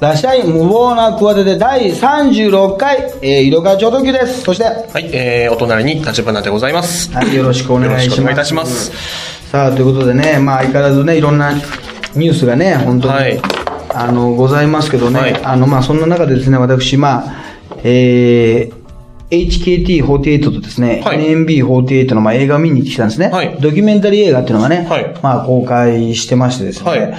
らっしゃい、無謀な企て第36回、えー、色川超特急です。そして、ははい、えー、お隣に立花でございます。い、よろしくお願いします。よろしくお願いいたします。さあ、ということでね、まあ、相変わらずね、いろんなニュースがね、本当に、はいあの、ございますけどね、はいあの、まあ、そんな中でですね、私、まあ、えー、HKT48 とですね、はい NMB48 のまあ映画を見に行ってきたんですね。はいドキュメンタリー映画っていうのがね、はいまあ公開してましてですね、はい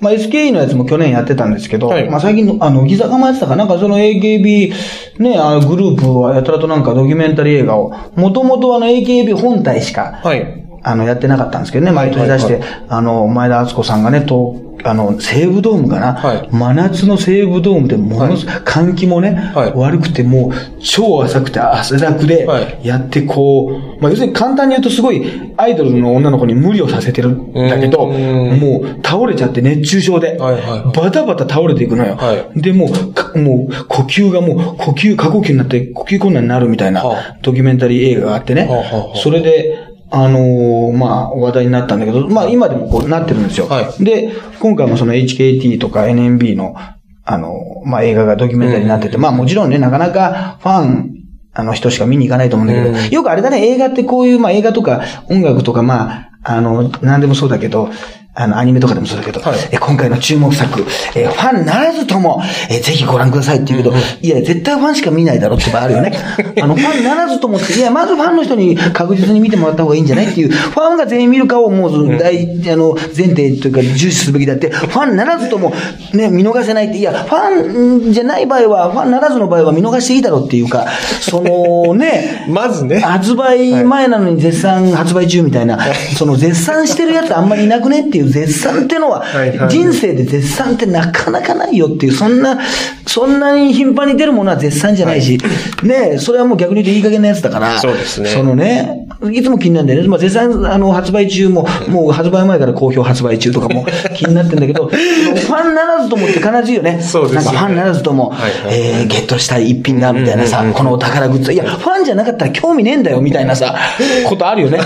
まあ SKE のやつも去年やってたんですけど、はい。まあ最近の、あの、ギザカもやってたかな、なんかその AKB ね、あのグループはやたらとなんかドキュメンタリー映画を、もともとあの AKB 本体しか、はい。あの、やってなかったんですけどね、毎年出して、はいあの、前田敦子さんがね、と、あの、西武ドームかな、はい。真夏の西武ドームでものすごい、換気もね、はい。悪くてもう、超浅くて汗だくではい、やってこう、まあ、要するに簡単に言うとすごい、アイドルの女の子に無理をさせてるんだけど、もう、倒れちゃって熱中症で、バタバタ倒れていくのよ。はで、もう、かもう、呼吸がもう、呼吸、過呼吸になって、呼吸困難になるみたいなはあ。ドキュメンタリー映画があってね、それで、あのーまあ、話題になったんだけど、まあ、今でもこうなってるんですよ。はい。で、今回もその HKT とか NMB の、あのーまあ、映画がドキュメンタリーになってて、まあ、もちろんね、なかなかファン、あの人しか見に行かないと思うんだけど、うん。よくあれだね、映画ってこういう、まあ、映画とか音楽とか、まあ、あの、なんでもそうだけど、あの、アニメとかでもそうだけど、はいえ今回の注目作、えーファンならずとも、えーぜひご覧くださいって言うけど、いや、絶対ファンしか見ないだろって場合あるよね。あの、ファンならずともって、いや、まずファンの人に確実に見てもらった方がいいんじゃないっていう、ファンが全員見るかをもう、大、あの、前提というか重視するべきだって、ファンならずとも、ね、見逃せないって、いや、ファンじゃない場合は、ファンならずの場合は見逃していいだろうっていうか、そのね、まずね。発売前なのに絶賛発売中みたいな、その絶賛してるやつあんまりいなくねっていう絶賛ってのは人生で絶賛ってなかなかないよっていう、そんな、そんなに頻繁に出るものは絶賛じゃないし、ねえそれはもう逆に言うといい加減なやつだから、そうですねそのね、いつも気になるんだよね。まあ絶賛、あの、発売中も、もう発売前から好評発売中とかも 気になってんだけど、ファンならずともって必ずいいよね。そうですねなんかファンならずとも、えーゲットしたい一品だみたいなさ、このお宝グッズ。いや、ファンじゃなかったら興味ねえんだよみたいなさ、ことあるよね。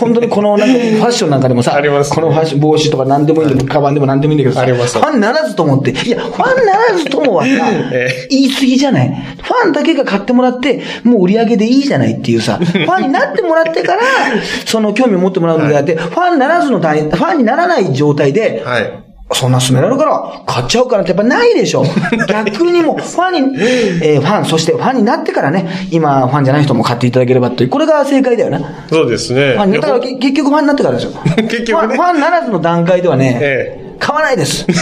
本当にこのなんかファッションなんかでもさ、ありますね。このファッション帽子とか何でもいいんだけど、カバンでも何でもいいんだけどさ、あります。ファンならずともって、いや、ファンならずともはさ え、言い過ぎじゃない？ファンだけが買ってもらって、もう売り上げでいいじゃないっていうさ、ファンになってもらってから、その興味を持ってもらうのであって、ファンならずのファンにならない状態で、はい。そんな勧められるから、買っちゃうからってやっぱないでしょ。逆にもう、ファンに、えーファン、そしてファンになってからね、今、ファンじゃない人も買っていただければという、これが正解だよね。そうですね。ファンにだからけ結局ファンになってからですよ。結局ねファンならずの段階ではね、え買わないです。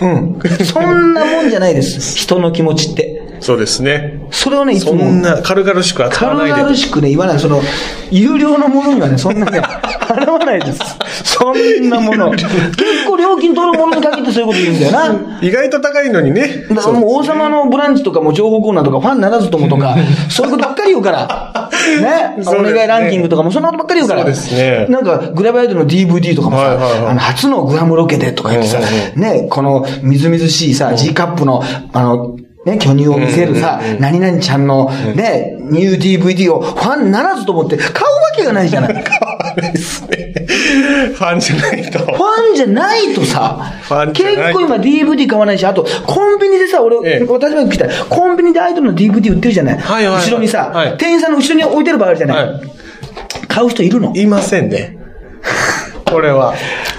うん。そんなもんじゃないです。人の気持ちって。そうですね。それをね、いつそも。んな軽々しく扱わないで。軽々しくね、言わない。その、有料のものにはね、そんなね、払わないです。そんなもの。結構料金取るものに限ってそういうこと言うんだよな。意外と高いのにね。だからもう王様のブランチとかも情報コーナーとかファンならずともとか、そういうことばっかり言うから。ね。お願いランキングとかもそんなことばっかり言うから。そうですねなんか、グラバイドの DVD とかもさ、あの、初のグアムロケでとか言ってさ、うんね、このみずみずしいさ、G カップの、あの、ね、巨乳を見せるさ、何々ちゃんの、ね、ニュー DVD をファンならずと思って買うわけがないじゃない。ですね。ファンじゃないと。ファンじゃないとさ結構今 DVD 買わないし、あと、コンビニでさ、俺、ええ私も聞きたい。コンビニでアイドルの DVD 売ってるじゃない。はい後ろにさ、はい店員さんの後ろに置いてる場合あるじゃない買う人いるの？いませんね。これは。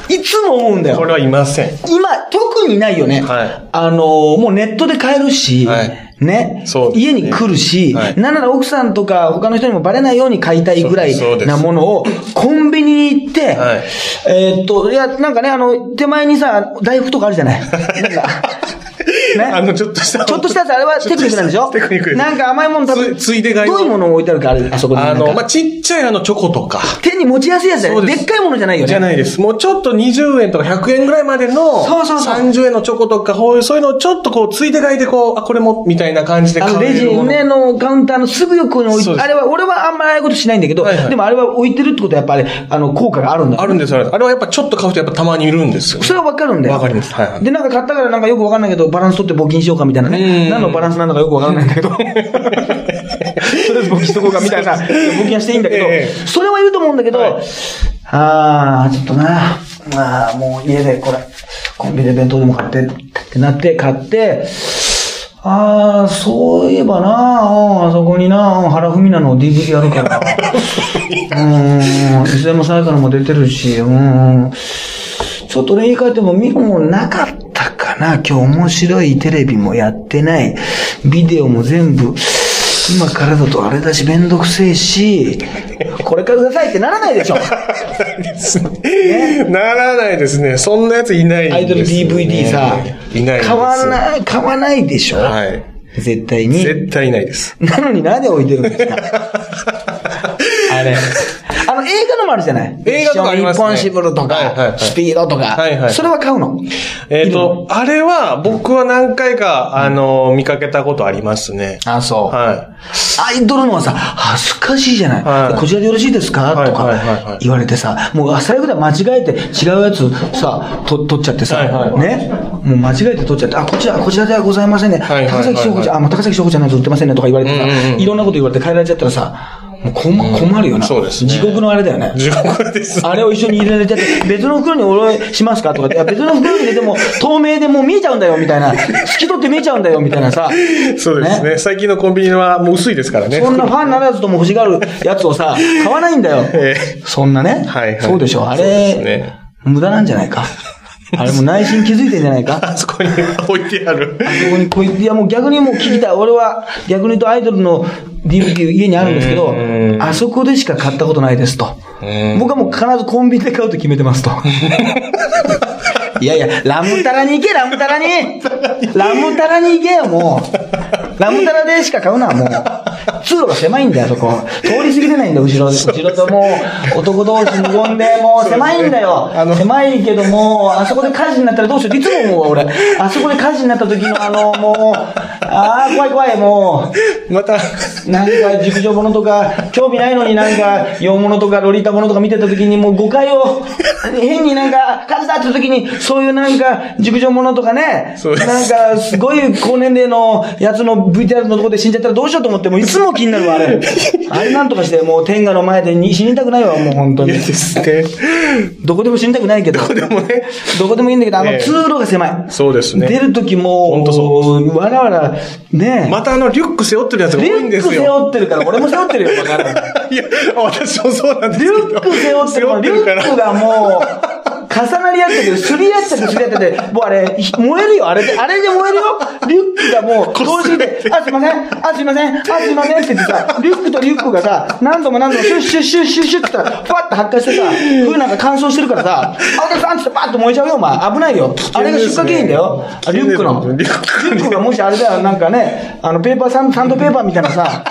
いつも思うんだよ。これはいません。今、特にないよね。はいあのーもうネットで買えるし、はいねそうね家に来るし、はいなんなら奥さんとか他の人にもバレないように買いたいぐらいなものを、コンビニに行って、はいえーっと、いや、なんかね、あの、手前にさ、大福とかあるじゃない。なんか、ね。あの、ちょっとした。ちょっとしたやつ、あれはテクニックなんでしょ？テクニックなんか甘いもの食べつついで買いのどういうものを置いてあるか、あれ、あそこに。あの、まあ、ちっちゃいあの、チョコとか。手に持ちやすいやつだよでっかいものじゃないよね。じゃないです。もうちょっと20円とか100円ぐらいまでの、そうそうそう30円のチョコとか、こういう、そういうのをちょっとこう、ついで買いでこう、あ、これも、みたいな感じで買えるもの。レジね、のカウンターのすぐ横に置いて、あれは、俺はあんまりああいうことしないんだけど、はいはいでもあれは置いてるってことはやっぱり、あの、効果があるんだ。あるんですよ。あれはやっぱちょっと買うとやっぱたまにいるんですよ。それはわかるんだよ。わかりますはいはいで、なんか買ったからなんかよくわかんないけど、バランス取って募金しようかみたいなね。うん。何のバランスなのかよくわからないんだけど。とりあえず募金しとこうかみたいな。募金はしていいんだけど、ええ。それはいると思うんだけど、はい。あー、ちょっとな、まあ、もう家でこれ、コンビニで弁当でも買って、ってなって、買って、ああ、そういえばな、うんあそこにな、うん原文菜の DVD あるから。うん、いつでもさやかのも出てるし、うん、ちょっとね、言い換えても見るもんなかったかな。今日面白いテレビもやってない。ビデオも全部、今からだとあれだし、めんどくせえし、これからくださいってならないでしょ。ですね。ならないですね。そんなやついないんです、ね。アイドル DVD さ、いない買わない、買わないでしょ。はい。絶対に。絶対いないです。なのになんで置いてるんですか？あれ。あの、映画のもあるじゃない？映画とかありますね。一本シブルとか、はいはいはい。スピードとか、はいはいそれは買うの？えっ、と、あれは僕は何回か、あの、見かけたことありますね。あ、そう。はアイドルのはさ、恥ずかしいじゃない？はい。こちらでよろしいですか？はいとかはいはい。はい言われてさ、もう最後で間違えて違うやつさ、と取っちゃってさ、はいはいね？もう間違えて取っちゃって、あ、こちら、こちらではございませんね。はいはいはい高崎翔子ちゃん、あ、もう高崎翔子ちゃんなんて売ってませんねとか言われてさ、うんうんうんいろんなこと言われて変えられちゃったらさ、もう困困るよな。そうですね地獄のあれだよねい。。地獄です。あれを一緒に入れられちゃって、別の袋におろしますか？とかって、いや別の袋に入れても透明でもう見えちゃうんだよみたいな、透き取って見えちゃうんだよみたいなさ。そうですね最近のコンビニはもう薄いですからね。そんなファンならずとも欲しがるやつをさ、買わないんだよ。えそんなね。はいはいそうでしょ。あれ、ね無駄なんじゃないか？あれも内心気づいてんじゃないか？あそこに置いてある。あそこにこういいやもう逆にもう聞きたい。俺は逆に言うとアイドルの DVD 家にあるんですけどうん、あそこでしか買ったことないですとうん。僕はもう必ずコンビニで買うと決めてますと。いやいや、ラムタラに行け、ラムタラにラムタラに行けよ、もう。ラムタラでしか買うな、もう。通路が狭いんだよ、そこ。通り過ぎれないんだよ、後ろ。後ろともう、男同士無言で、もう狭いんだよ。狭いけども、あそこで火事になったらどうしよう？いつも思うわ、俺。あそこで火事になった時のあの、もう、ああ、怖い怖い、もう。また、なんか、熟女ものとか、興味ないのになんか、洋物とか、ロリータものとか見てた時に、もう誤解を、変になんか、火事だって時に、そういうなんか、熟女ものとかね、なんか、すごい高年齢のやつの VTR のとこで死んじゃったらどうしようと思って、もういつも気になるわ、あれ。あれなんとかして、もう天下の前でに死にたくないわ、もう本当にいい。ですね。どこでも死にたくないけど。どこでもね。どこでもいいんだけど、あのええ通路が狭い。そうですね。出る時も、わらわら、ねまたあの、リュック背負ってるやつが多リいんですよ。背負ってるから、俺も背負ってるよ、バカ野郎。いや、私もそうなんですけリ。ュック背負って、リュックがもう、重なり合ってて、すり合ってて、すり合ってて、もうあれ、燃えるよ、あれで、あれで燃えるよ。リュックがもう、同時で、あ、すいません、あ、すいません、あ、すいませんって言ってさ、リュックとリュックがさ、何度も何度もシュッシュッシュッシュッシュッって言ったら、ふわっと発火してさ、冬なんか乾燥してるからさ、あ、お客さんって言ってパッと燃えちゃうよ、お前。危ないよ。あれが出火原因だよ。あリュックの。リリュックュックがもしあれだよ、なんかね、あの、ペーパーサンサンドペーパーみたいなさ、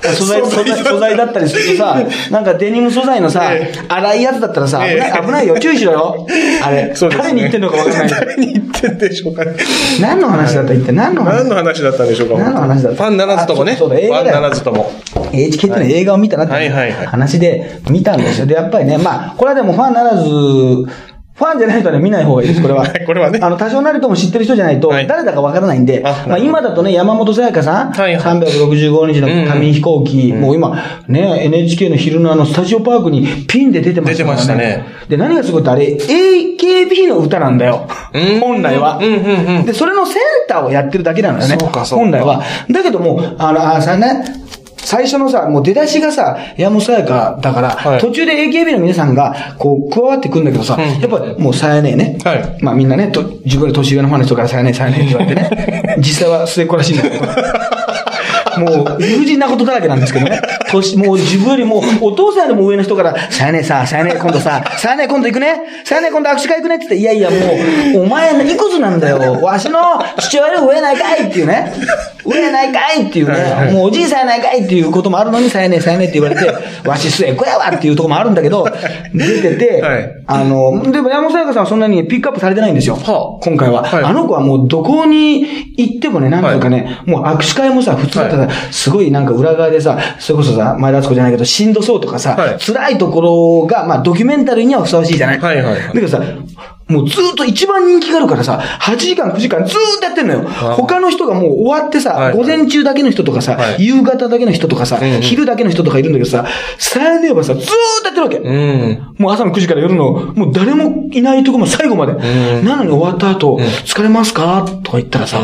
素材、素材、素材だったりするとさ、なんかデニム素材のさえ、粗いやつだったらさ、危ない、ええ危ないよ。注意しろよ。あれ、誰に言ってんのかわからない。誰に言ってんでしょうかね。何の話だった一体何の話？何の話だったんでしょうか何の話だったファンならずともね。あそうだ映画ファンならずとも。HK っての映画を見たなって話で見たんですよ。で、やっぱりね、まあ、これはでもファンならず、ファンじゃないとね、見ない方がいいです、これは。これはね。あの、多少なりとも知ってる人じゃないと、はい。誰だかわからないんで、まあ、あなるほど。今だとね、山本さやかさん、はいはい。365日の紙飛行機、もう今、ね、NHK の昼のあの、スタジオパークにピンで出てましたから出てましたね。で、何がすごいって、あれ、AKB の歌なんだよ。うん。本来は。うんうんうん。で、それのセンターをやってるだけなのよね。そうかそうか。本来は。だけども、あの、あさね、最初のさ、もう出だしがさ、山本さやかだから、はい途中で AKB の皆さんが、こう、加わってくるんだけどさ、うんやっぱもうさやねえね。はいまあみんなね、と自分より年上のファンの人からさやねえ、さやねえって言われてね。実際は末っ子らしいんだけど。もう、理不尽なことだらけなんですけどね。年、もう自分よりも、お父さんよりも上の人から、さやねえさ、さやねえ今度さ、さやねえ今度行くねさやねえ今度握手会行くねって言って、いやいやもう、お前のいくつなんだよ。わしの父親より上やないかいっていうね。上やないかいっていうね。もうおじいさんやないかいっていうこともあるのに、さやねえさやねえって言われて、わし末っ子やわっていうところもあるんだけど、出てて、はいあの、でも山本さやかさんはそんなにピックアップされてないんですよ。はあ今回は。はいあの子はもうどこに行ってもね、なんていうかね、もう握手会もさ、普通だったら、すごいなんか裏側でさ、それこそさ、前田敦子じゃないけど、しんどそうとかさ、はい。辛いところが、まあドキュメンタリーにはふさわしいじゃない？はいはいはい。だけどさ、もうずーっと一番人気があるからさ、8時間9時間ずーっとやってんのよ。他の人がもう終わってさ、はい午前中だけの人とかさ、はい。夕方だけの人とかさ、んうん。昼だけの人とかいるんだけどさ、さやねえばさ、ずーっとやってるわけ。うん。もう朝の9時から夜の、もう誰もいないところも最後まで。ん。なのに終わった後、疲れますか？とか言ったらさ、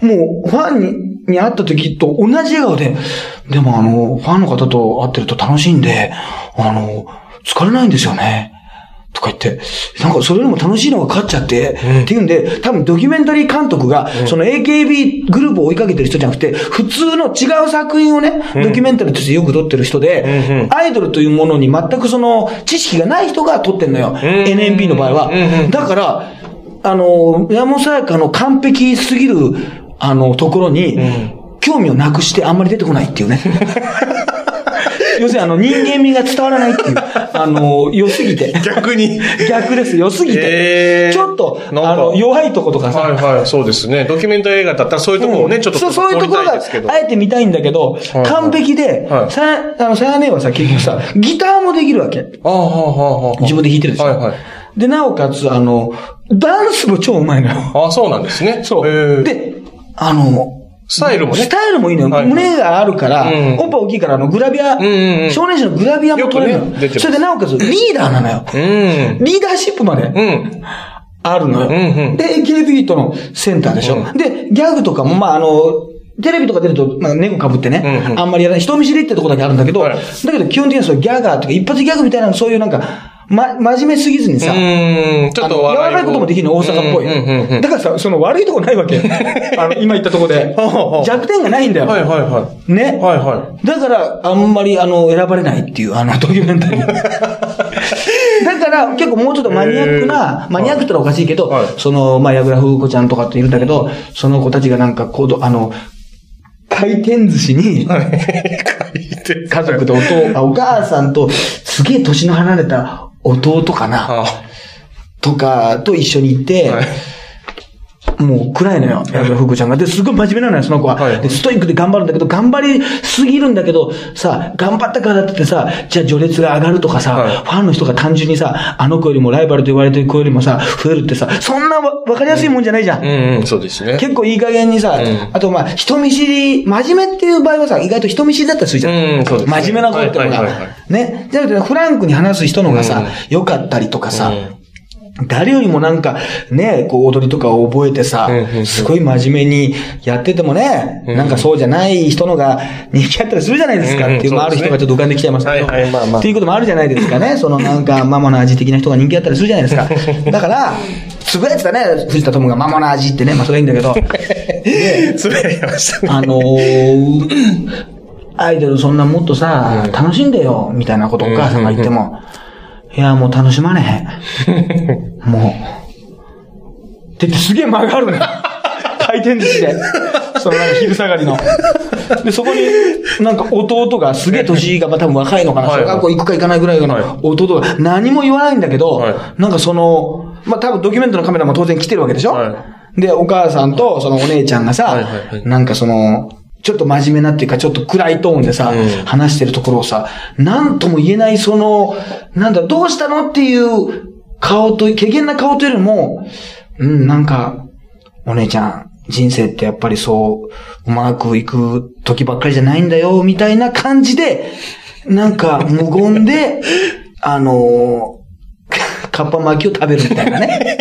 もうファンに、に会った時と同じ笑顔で、でもあの、ファンの方と会ってると楽しいんで、あの、疲れないんですよね。とか言って、なんかそれよりも楽しいのが勝っちゃって、っていうんで、多分ドキュメンタリー監督が、その AKB グループを追いかけてる人じゃなくて、普通の違う作品をね、ドキュメンタリーとしてよく撮ってる人で、うんうんアイドルというものに全くその知識がない人が撮ってんのよ。NMB の場合はうんうん。だから、あの、山本さやかの完璧すぎる、あの、ところに、興味をなくしてあんまり出てこないっていうね。要するにあの、人間味が伝わらないっていう。あの、良すぎて。逆に。逆です、良すぎて。へーちょっと、あの、弱いとことかさ、はいはい、そうですね。ドキュメンタリー映画だったらそういうところをね、ちょっとそう、そういうところがあえて見たいんだけど、いはい完璧で、はいさや、あの、さやねはさ、結局さ、ギターもできるわけ。ああ、はあ。自分で弾いてるでしょ。はいはい。で、なおかつ、あの、ダンスも超うまいのよ。ああ、そうなんですね。そう。で、あの、スタイルもねス。タイルもいいのよ。胸があるから、うんおっぱい大きいから、あの、グラビア、少年誌のグラビアも取れるのよ。それでなおかつ、リーダーなのよ。うん。リーダーシップまでうん。あるのよ。で、AKB とのセンターでしょ。うんで、ギャグとかも、まあ、あの、テレビとか出ると、なんか猫被ってね、あんまりやらない。人見知りってとこだけあるんだけど、はいだけど基本的にはそうギャガーとか、一発ギャグみたいな、そういうなんか、ま、真面目すぎずにさ、うん。ちょっと柔らかいこともできるの、大阪っぽい。だからさ、その悪いとこないわけ。あの、今言ったとこで。弱点がないんだよ。はいはいはね。い。はいはだから、あんまり、あの、選ばれないっていう、あの、ドキュメンタリー。だから、結構もうちょっとマニアックな、マニアックってのはおかしいけど、はいその、まあ、矢倉風子ちゃんとかっているんだけど、その子たちがなんか、こう、あの、回転寿司に。家族とお父、あお母さんと、すげえ年の離れた弟かな、あとかと一緒に行って、はいもう暗いのよ、矢倉風子ちゃんが。で、すごい真面目なのよ、その子は。はいで、ストイックで頑張るんだけど、頑張りすぎるんだけど、さ、頑張ったからって言ってさ、じゃあ序列が上がるとかさ、はいファンの人が単純にさ、あの子よりもライバルと言われてる子よりもさ、増えるってさ、そんなわわかりやすいもんじゃないじゃん。うんうん、そうですね。結構いい加減にさ、んあとまあ、人見知り、真面目っていう場合はさ、意外と人見知りだったりするじゃん。うんそうですね真面目な子ってのが、はいはいはいはね。じゃなくて、フランクに話す人のがさ、うん良かったりとかさ、うん誰よりもなんか、ね、こう踊りとかを覚えてさすごい真面目にやっててもね、うんなんかそうじゃない人のが人気あったりするじゃないですかうんっていうのもある人がちょっと浮かんできちゃいますけど。っていうこともあるじゃないですかね。そのなんか、マモな味的な人が人気あったりするじゃないですか。だから、つぶやいてたね、藤田智がマモな味ってね、まあそれはいいんだけど。つぶやいてましたね。あのー、アイドルそんなもっとさ、うん楽しんでよ、みたいなことをお母さんが言っても、いや、もう楽しまねえ。もう。って言ってすげえ間があるのよ。回転寿司で。そのなんか昼下がりの。で、そこに、なんか弟がすげえ年が、まあ多分若いのかな。はい小学校行くか行かないぐらいはいの弟が何も言わないんだけどは、なんかその、まあ多分ドキュメントのカメラも当然来てるわけでしょはで、お母さんとそのお姉ちゃんがさ、はいはいはいなんかその、ちょっと真面目なっていうか、ちょっと暗いトーンでさ、うん話してるところをさ、なんとも言えないその、なんだ、どうしたのっていう顔と、軽減な顔というよりも、うん、なんか、お姉ちゃん、人生ってやっぱりそう、うまくいく時ばっかりじゃないんだよ、みたいな感じで、なんか無言で、あのー、カッパ巻きを食べるみたいなね。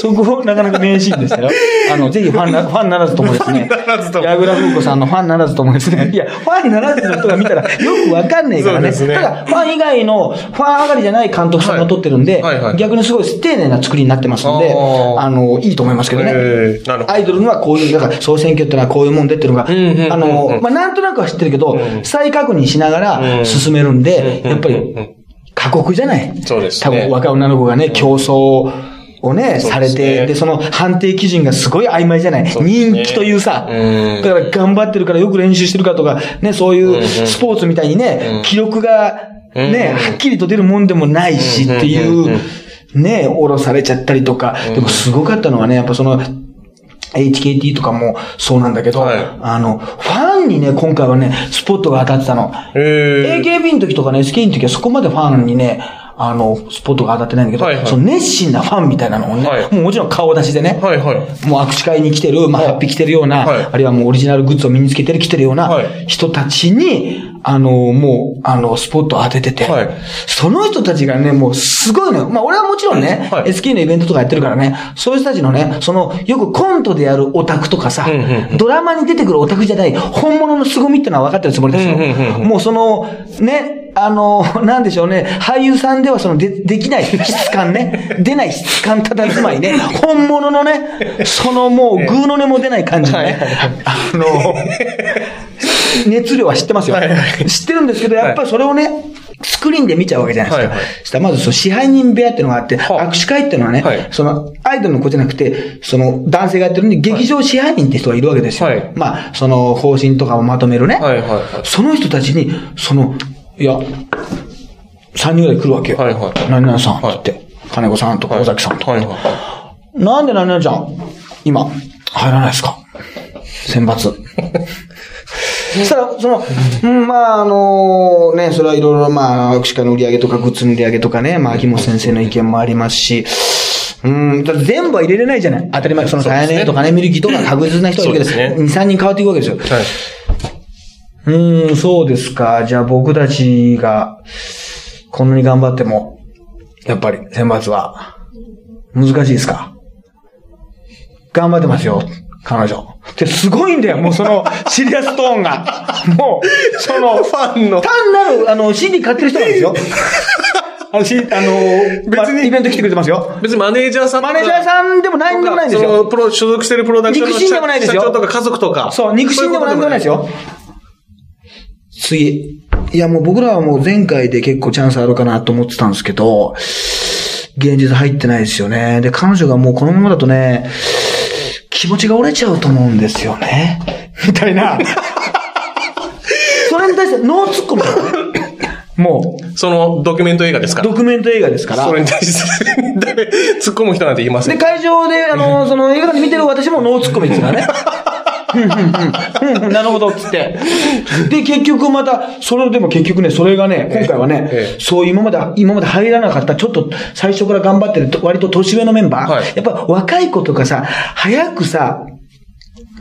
そこ、なかなか名シーンでしたよ。あの、ぜひファンな、ファンならずともですね。ファンならずとも。矢倉風子さんのファンならずともですね。いや、ファンならずの人が見たらよくわかんないからね。ね。ただ、ファン以外の、ファン上がりじゃない監督さんが撮ってるんで、はいはいはい逆にすごい丁寧な作りになってますんで、あの、いいと思いますけどね。ど。アイドルにはこういう、だから総選挙ってのはこういうもんでっていうのが、あの、まあ、なんとなくは知ってるけど、再確認しながら進めるんで、やっぱり、過酷じゃない？そうですね。多分若い女の子がね、競争をね、されて、で、その判定基準がすごい曖昧じゃない？人気というさ、うん。だから頑張ってるからよく練習してるかとか、ね、そういうスポーツみたいにね、記録がね、はっきりと出るもんでもないしっていう、ね、降ろされちゃったりとか、でもすごかったのはね、やっぱその、HKT とかもそうなんだけど、はい。あの、ファンにね、今回はね、スポットが当たってたの。えー。AKB の時とかね、SK の時はそこまでファンにね、あの、スポットが当たってないんだけど、はいはい。その熱心なファンみたいなのをね、はい。もうもちろん顔出しでね、はいはい。もう握手会に来てる、まあ、ハッピー来てるような、はい。あるいはもうオリジナルグッズを身につけてる来てるようなはい。人たちに、あの、もう、あの、スポットを当ててて、はい。その人たちがね、もうすごいのよ。まあ、俺はもちろんね、はい。SK のイベントとかやってるからね、そういう人たちのね、その、よくコントでやるオタクとかさ、うんうんうん。ドラマに出てくるオタクじゃない、本物の凄みってのは分かってるつもりですよ。うんうんうんうん。もうその、ね、あの、なんでしょうね、俳優さんではその、で、できない質感ね、出ない質感たたずまいね、本物のね、そのもう、グーの音も出ない感じのね、あの、熱量は知ってますよ。知ってるんですけど、やっぱりそれをね、スクリーンで見ちゃうわけじゃないですか。はいはい。そしたらまずその支配人部屋っていうのがあって、はあ。握手会っていうのはね、はい。そのアイドルの子じゃなくて、その男性がやってるんで、劇場支配人って人がいるわけですよ。はい。まあ、その方針とかをまとめるね。はいはいはい。その人たちに、その、いや、3人ぐらい来るわけよ。はいはい何々さんって言って、金子さんとか尾崎さんとか。はいはなんで何々ちゃん、今、入らないですか？選抜。そしたら、その、うん、まあ、あのね、それはいろいろ、まあ、握手会の売り上げとか、グッズの売り上げとかね、まあ、秋元先生の意見もありますし、うん、だ全部は入れれないじゃない当たり前。その、さやねとかね、ミルキとか確実な人はいるけど、そうですね2、3人変わっていくわけですよ。い。はい。うーん、そうですか。じゃあ僕たちが、こんなに頑張っても、やっぱり選抜は、難しいですか？頑張ってますよ、彼女。ってすごいんだよ、もうその、シリアストーンが。もう、その、ファンの。単なる、あの、CD 買ってる人なんですよ。あの、しあの、別に、イベント来てくれてますよ。別にマネージャーさんマネージャーさんでも何でもないんですそのよ。プロ、所属してるプロダクションの肉親でもないですよ社長とか家族とか。そう、肉親でも何でもないですよ。次。いや、もう僕らはもう前回で結構チャンスあるかなと思ってたんですけど、現実入ってないですよね。で、彼女がもうこのままだとね、気持ちが折れちゃうと思うんですよね。みたいな。それに対してノーツッコミだよね。もそのドキュメント映画ですかう、ドキュメント映画ですから。それに対して、誰、突っ込む人なんていませで、ん。会場で、あの、その映画館で見てる私もノーツッコミですからね。なるほど、つって。で、結局また、それでも結局ね、それがね、今回はね、ええ。そう今まで、今まで入らなかった、ちょっと最初から頑張ってる、割と年上のメンバー、はい。やっぱ若い子とかさ、早くさ、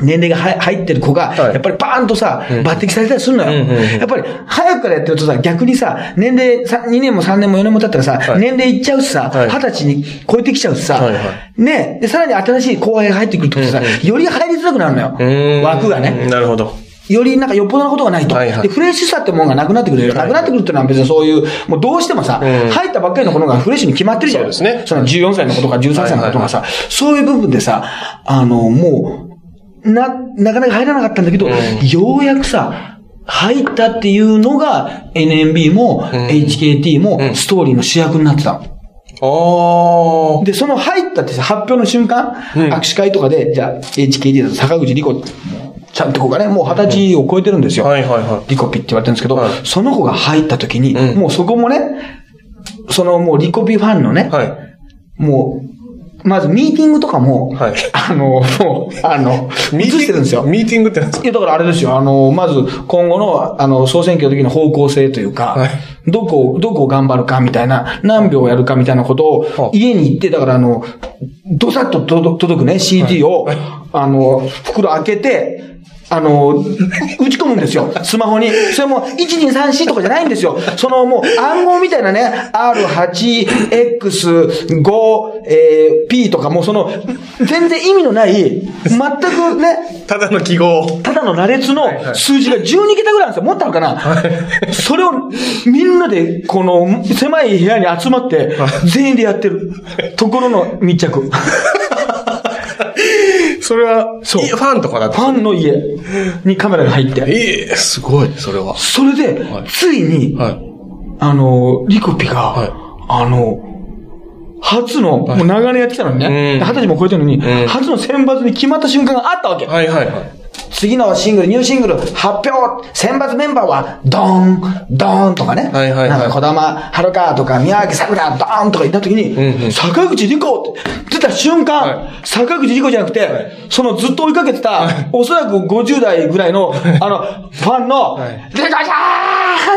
年齢がは入ってる子が、はい。やっぱりバーンとさ、抜擢されたりするのよ。うんうんうんやっぱり、早くからやってるとさ、逆にさ、年齢さ、2年も3年も4年も経ったらさ、はい。年齢いっちゃうしさ、はい。20歳に超えてきちゃうしさ、ね。で、さらに新しい後輩が入ってくるとさ、うんより入りづらくなるのよ。枠がね。なるほど。よりなんかよっぽどのことがないと。はいはい。で、フレッシュさってものがなくなってくるよ。なくなってくるってのは別にそういう、もうどうしてもさ、うん。入ったばっかりの子の方がフレッシュに決まってるじゃん。そうですね。その14歳の子とか13歳の子とかさ、そういう部分でさ、あの、もう、な、なかなか入らなかったんだけど、うんようやくさ、入ったっていうのが NMB もうん HKT もうんストーリーの主役になってたの。あで、その入ったってさ発表の瞬間、うん握手会とかで、じゃあ、HKD だと坂口理子ちゃんって子がね、もう二十歳を超えてるんですよ。あ。はいはいはい。リコピって言われてるんですけど、はいその子が入った時に、うんもうそこもね、そのもうリコピファンのね、はい。もう、まずミーティングとかも、はい。あの、もう、あの、映してるんですよ。ミーティングってなんですか？いや、だからあれですよ。あの、まず、今後の、あの、総選挙の時の方向性というか、はい。どこを、どこを頑張るかみたいな、何秒やるかみたいなことをは、家に行って、だからあの、どさっと届届くね、CD を、あの、袋開けて、あの、打ち込むんですよ。スマホに。それも、1234とかじゃないんですよ。そのもう、暗号みたいなね、R8X5、えー、P とかもうその、全然意味のない、全くね、ただの記号。ただの羅列のはい数字が12桁ぐらいなんですよ。もっとあるかなそれをみんなで、この狭い部屋に集まって、全員でやってるところの密着。フ それは、そういファンとかだった。ァンの家にカメラが入って。ええすごい、それは。それではい、ついに、はい。あの、リコピが、はいあの、初の、もう長年やってきたのにね、うん。二十歳も超えてるのに、うん。初の選抜に決まった瞬間があったわけ。はいはいはい。次のシングル、ニューシングル、発表。選抜メンバーは、ドーン、ドーンとかね。はいはいはい。なんか、小玉遥香とか、宮脇桜、ドーンとか言った時に、うんうん。坂口理子って出た瞬間、はい。坂口理子じゃなくて、そのずっと追いかけてた、おそらく50代ぐらいの、あの、ファンの、はいリコちゃ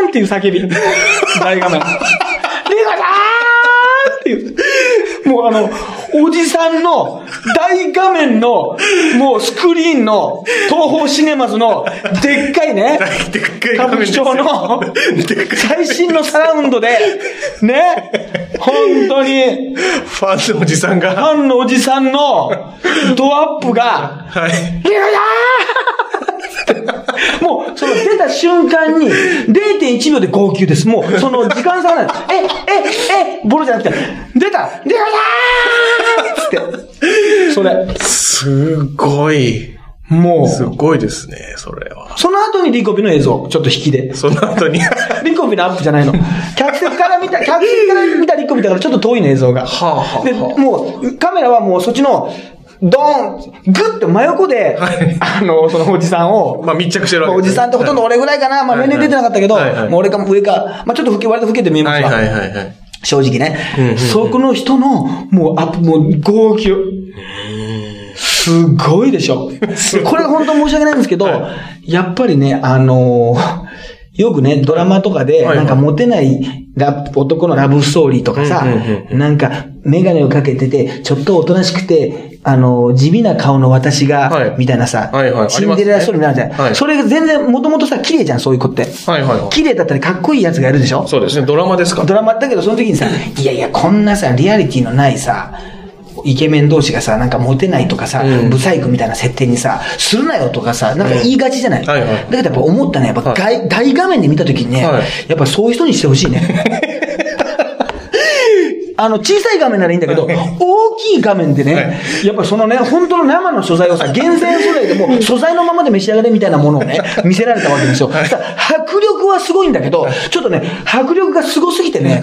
ーん！っていう叫び。大画面。リコちゃっていう。もうあの、おじさんの大画面の、もうスクリーンの東宝シネマズのでっかいね、歌舞伎町の最新のサラウンドで、ね、本当に、ファンのおじさんフが。ァンのおじさんのドアップが、はい。リューもう、その出た瞬間に、0.1秒で号泣です。もう、その時間差がない。え、え、え、ボロじゃなくて、出たリュウヤーつって。それ。すごい。もう、すごいですね、それは。その後にリコピの映像、ちょっと引きで。その後に。は リコピのアップじゃないの。客席から見た、客席から見たリコピだからちょっと遠いの映像が。あはあはあで、もう、カメラはもうそっちの、ドーングッて真横で、はいあの、そのおじさんを、まあ密着してるわけおじさんってほとんど俺ぐらいかな。まあはい年齢出てなかったけど、はいはいもう俺か上か、まあちょっと老け、割と老けて見えますわ。はいはいはいはい。正直ね。うんうんうんそこの人の、もうアップ、もう号泣。すごいでしょ。で これ本当申し訳ないんですけど、はやっぱりね、あのーよくね、ドラマとかで、なんかモテないラ男のラブストーリーとかさなんかメガネをかけてて、ちょっとおとなしくて、あの、地味な顔の私が、はい。みたいなさ、はいはい。シンデレラストーリーになるじゃん。はい。それが全然、もともとさ、綺麗じゃん、そういう子って。はいはいはい。綺麗だったりかっこいいやつがいるでしょ？そうですね、ドラマですか？ドラマだけど、その時にさ、いやいや、こんなさ、リアリティのないさ、イケメン同士がさ、なんかモテないとかさ、うん。ブサイクみたいな設定にさ、するなよとかさ、なんか言いがちじゃない、うんはいはい。だけどやっぱ思ったね、やっぱはい。大大画面で見た時にね、はい。やっぱそういう人にしてほしいね。あの、小さい画面ならいいんだけど、大きい画面でね、はい。やっぱそのね、本当の生の素材をさ、厳選素材でもう素材のままで召し上がれみたいなものをね、見せられたわけですよ。さ迫力はすごいんだけど、ちょっとね、迫力がすごすぎてね、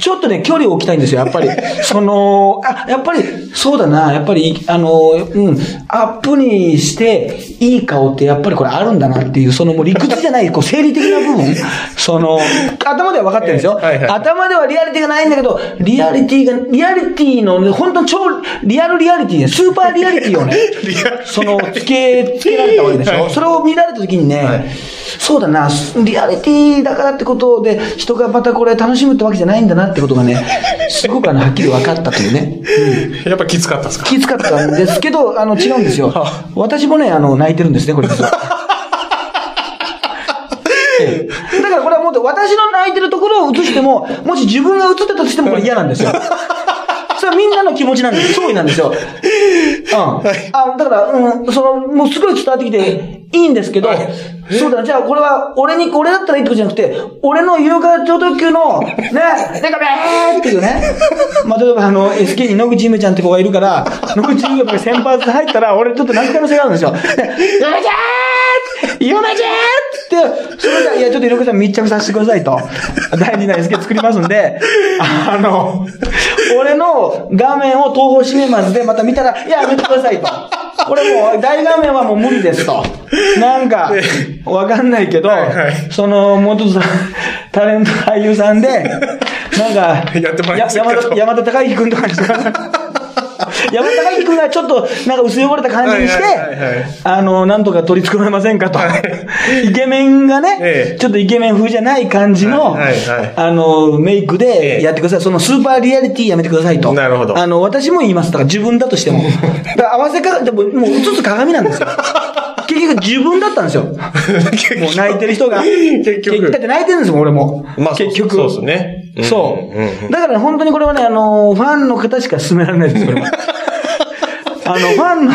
ちょっとね、距離を置きたいんですよ、やっぱり。その、あ、やっぱり、そうだな、やっぱり、あの、うん、アップにして、いい顔ってやっぱりこれあるんだなっていう、そのもう理屈じゃない、こう、生理的な部分、その、頭では分かってるんですよ。はいはい頭ではリアリティがないんだけど、リアリティが、リアリティのね、本当に超、リアルリアリティね、スーパーリアリティをね、その、つけ、つけられたわけでしょ。はいそれを見られた時にね、はいそうだな、リアリティだからってことで、人がまたこれ楽しむってわけじゃないんだなってことがね、すごくあの、はっきり分かったというね。やっぱきつかったですか？気遣ったんですけど、あの、違うんですよ。私もね、あの、泣いてるんですね、これ実は。ええだからこれはもう私の泣いてるところを映しても、もし自分が映ってたとしてもこれ嫌なんですよ。それはみんなの気持ちなんです。総意なんですよ。うん。あ、だから、うん、その、もうすごい伝わってきていいんですけど、はいそうだ、じゃあこれは俺に、俺だったらいいってことじゃなくて、俺の有価超特急の、ね、でかべーっていうね。まあ、例えばあの、SK に野口ゆめちゃんって子がいるから、野口ゆめが先発で入ったら、俺ちょっと泣く可能性があるんですよ。でゆめちゃーゆめちゃーって、それじゃあ、いや、ちょっと井上さん密着させてくださいと。第2弾 SK 作りますんで、あの、俺の画面を東宝シネマズでまた見たら、いや、やめてくださいと。これもう、大画面はもう無理ですと。なんか、わかんないけど、はいはいその、元さん、タレント俳優さんで、なんか、やってもらえませんかとや山田、孝之君とかにして、山田孝之君がちょっと、なんか薄汚れた感じにしてあの、なんとか取り繕えませんかと。イケメンがね、ええちょっとイケメン風じゃない感じの、はいはいはいあの、メイクでええやってください。そのスーパーリアリティやめてくださいと。なるほどあの、私も言います。だから自分だとしても。だから合わせか、でも、もう映す鏡なんですよ。結局自分だったんですよ。もう泣いてる人が。結局だって泣いてるんですもん、俺も。まあ結局。そうですねうんそううんうんだから本当にこれはね、あの、ファンの方しか勧められないです、これは。あの、ファンの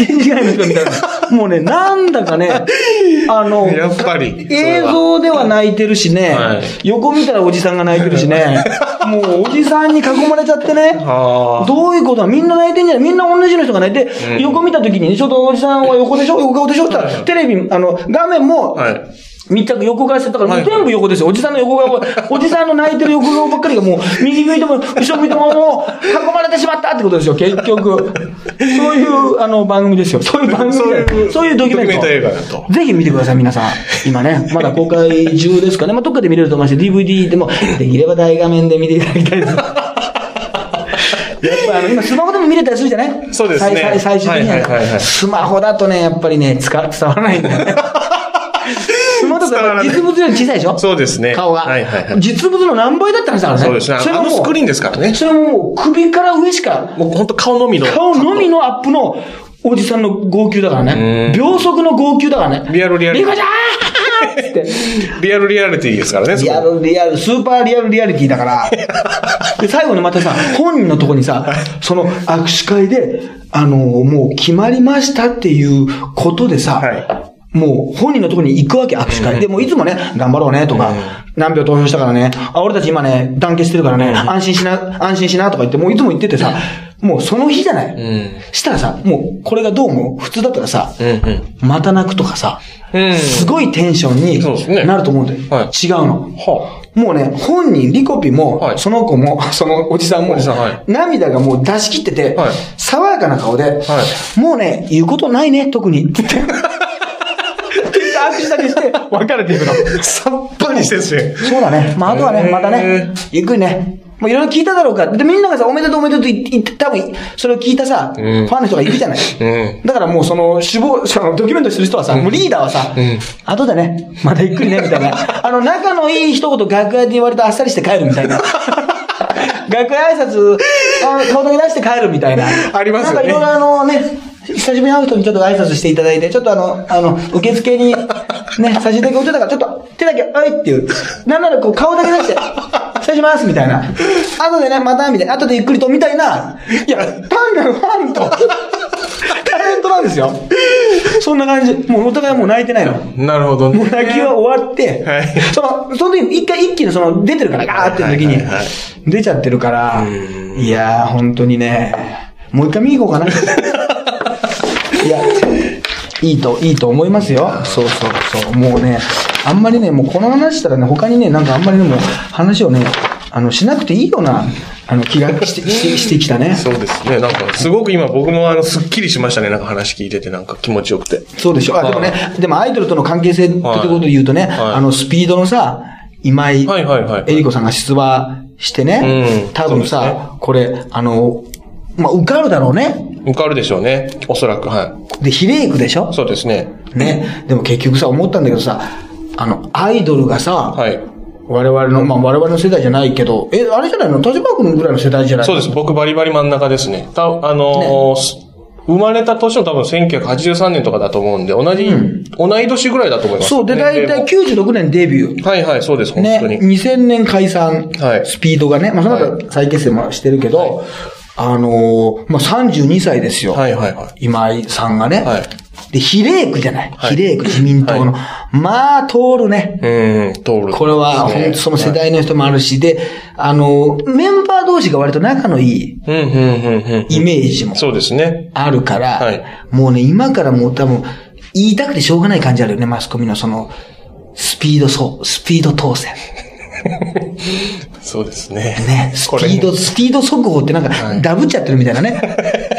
以外の人みたいな。もうね、なんだかね、あの、やっぱり映像では泣いてるしね、は。い。横見たらおじさんが泣いてるしね、もうおじさんに囲まれちゃってね、どういうことだ？みんな泣いてんじゃない？みんな同じの人が泣いて、うん。横見た時に、ちょっとおじさんは横でしょ？横顔でしょ？って言ったら、テレビ、あの、画面も、はい。密着横からしてたから、もうはい全部横ですよ。おじさんの横顔、おじさんの泣いてる横顔ばっかりがもう、右向いても、後ろ向いても、もう、囲まれてしまったってことですよ、結局。そういう、あの、番組ですよ。そういう番組そうでいうそういうドキュメント。ドキュメント映画だとぜひ見てください、皆さん。今ね、まだ公開中ですかね。まあ、どっかで見れると思いますし、DVD でも、できれば大画面で見ていただきたいです。やっぱあの、今スマホでも見れたりするじゃない？そうですね最最最終的には,、はいはいはいはいスマホだとね、やっぱりね、使伝わらないんだよね。スマートフォンは実物より小さいでしょ？そうですね。顔が。はいはいはい。実物の何倍だったらさ、そうですね。それはもうスクリーンですからね。それももう首から上しか、もう本当顔のみの。顔のみのアップのおじさんの号泣だからね。秒速の号泣だからね。リアルリアルリコちゃーっつって。リアルリアリティですからね。リアルリアル、スーパーリアルリアリティだから。で、最後にまたさ、本人のとこにさ、その握手会で、あの、もう決まりましたっていうことでさ、はもう本人のところに行くわけ、握手会。で、もういつもね、頑張ろうねとか、何秒投票したからね、あ、俺たち今ね、団結してるからね、安心しな、安心しなとか言って、もういつも言っててさ、もうその日じゃない。ん。したらさ、もうこれがどうも普通だったらさ、うんうん。また泣くとかさ、うん。すごいテンションになると思うんだよ。はい。違うの。はもうね、本人、リコピも、はい。その子も、そのおじさんも、はい。涙がもう出し切ってて、はい。爽やかな顔で、もうね、言うことないね、特に。握手だけして、別れていくの。あ。さっぱりしてるし。そうだね。まあ、あとはね、またね、ゆっくりね。もういろいろ聞いただろうか。で、みんながさ、おめでとうおめでとうって言って、多分、それを聞いたさ、ファンの人がいるじゃない。うんだからもうその、死亡、その、ドキュメントしてる人はさ、もうリーダーはさ、後でね、またゆっくりね、みたいな。あの、仲のいい一言楽屋で言われてあっさりして帰るみたいな。楽屋挨拶、あ顔だけ出して帰るみたいな。ありますよねなんかいろいろあのね、久しぶりに会う人にちょっと挨拶していただいて、ちょっとあの、あの、受付に、ね、差し出け置いてたから、ちょっと手だけ、おいっていう。なんならこう顔だけ出して、失礼しますみたいな。後でね、またみたいな。後でゆっくりとみたいな。いや、単なるファンと、タレントなんですよ。そんな感じ。もうお互いもう泣いてないの。なるほどね。もう泣きは終わって、はいその、その時に一回一気にその出てるから、ガーって時に出ちゃってるから、いやー、本当にね、もう一回見に行こうかな。いや、いいと、いいと思いますよ。そうそうそう。もうね、あんまりね、もうこの話したらね、他にね、なんかあんまりでも話をね、あの、しなくていいような、あの、気がして、して、してきたね。そうですね。なんか、すごく今僕もあの、すっきりしましたね。なんか話聞いてて、なんか気持ちよくて。そうでしょ。あ、でもね、でもアイドルとの関係性ってことで言うとね、はいあの、スピードのさ、今井はいはいはいえりこさんが出馬してね、うん多分さ、これ、あの、まあ、受かるだろうね。受かるでしょうね。おそらく、はで、比例区でしょ？い。そうですね。ね。でも結局さ、思ったんだけどさ、あの、アイドルがさ、はい。我々の、まあ、我々の世代じゃないけど、え、あれじゃないの？田島君ぐらいの世代じゃないそうです。僕バリバリ真ん中ですね。た、あのーす生まれた年の多分1983年とかだと思うんで、同じ、同い年ぐらいだと思います。そう、で、だいたい年96年デビュー。はいはい、そうです、本ね、当に。2000年解散、はいスピードがね、まあ、そのは後再結成もしてるけど、あのーまあ、32歳ですよ。はいはいはい。今井さんがね。はいで、比例区じゃない？はい比例区自民党の。まあ、通るね。うん、通る。これは、本当その世代の人もあるし、で、あの、メンバー同士が割と仲のいいうん、うん、うん、うん。イメージもそうですね。あるから、はいもうね、今からもう多分、言いたくてしょうがない感じあるよね、マスコミのその、スピードそう、スピード当選。そうですね。ね、スピード、スピード速報ってなんか、ダブっちゃってるみたいなね。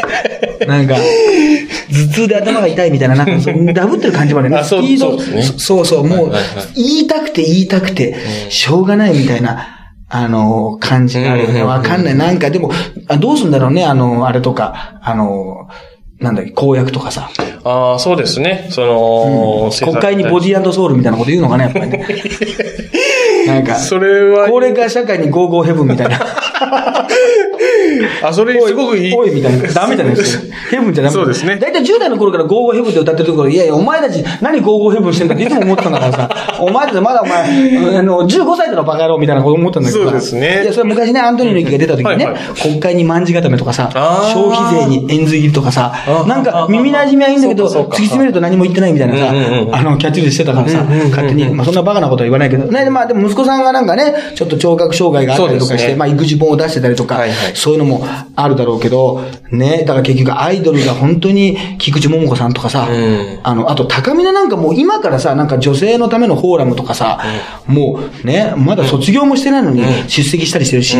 なんか、頭痛で頭が痛いみたいな、なんか そう、ダブってる感じもあるね。スピード、そうそそうそう、もうはいはいはい、言いたくて言いたくて、しょうがないみたいな、あの、感じがあるよね。わかんない。なんかでも、あどうすんだろうね、あの、あれとか、あの、なんだっけ、公約とかさ。ああ、そうですね。その、国会にボディーソウルみたいなこと言うのかね、やっぱりね。なんか、それは、高齢化社会にゴーゴーヘブンみたいな。あ、それすごくいい。おいみたいな。ダメじゃないですか。ヘブンじゃダメ。そうですね。だいたい10代の頃からゴーゴーヘブンって歌ってるところ、いやいや、お前たち何ゴーゴーヘブンしてんだって いつも思ってたんだからさ、お前たちまだお前、あの、15歳でのバカ野郎みたいなこと思ったんだけどさ。そうですね。いや、それ昔ね、アントニオ猪木が出た時にねはいはい、国会に卍固めとかさ、消費税に円髄切りとかさなんか耳馴染みはいいんだけど、突き詰めると何も言ってないみたいなさあの、キャッチフしてたからさ、勝手に、まあそんなバカなことは言わないけど、ね、まあでも息子さんがなんかね、ちょっと聴覚障害があったりとかして、まあ育児本を出してたりとかはいはい、そういうのもあるだろうけど、ね、だから結局アイドルが本当に菊池桃子さんとかさ、うん。あの、あと高見菜なんかもう今からさ、なんか女性のためのフォーラムとかさ、もうね、まだ卒業もしてないのに出席したりしてるし、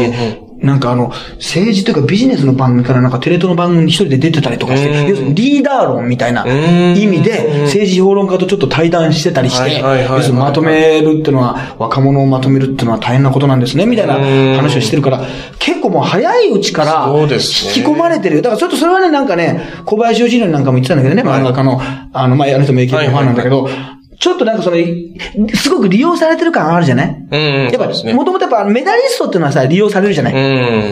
なんかあの、政治というかビジネスの番組からなんかテレ東の番組に一人で出てたりとかして、うん。要するにリーダー論みたいなうん。意味で政治評論家とちょっと対談してたりして、要するにまとめるっていうのは、若者をまとめるっていうのは大変なことなんですね、みたいな話をしてるから、結構もう早いうちから引き込まれてるよ。だからちょっとそれはね、なんかね、小林義則なんかも言ってたんだけどね、漫画家の、あの、まあ、あの人も AKB のファンなんだけど、ちょっとなんかその、すごく利用されてる感あるじゃない？うんうん。やっぱ。もともとやっぱメダリストっていうのはさ、利用されるじゃない、う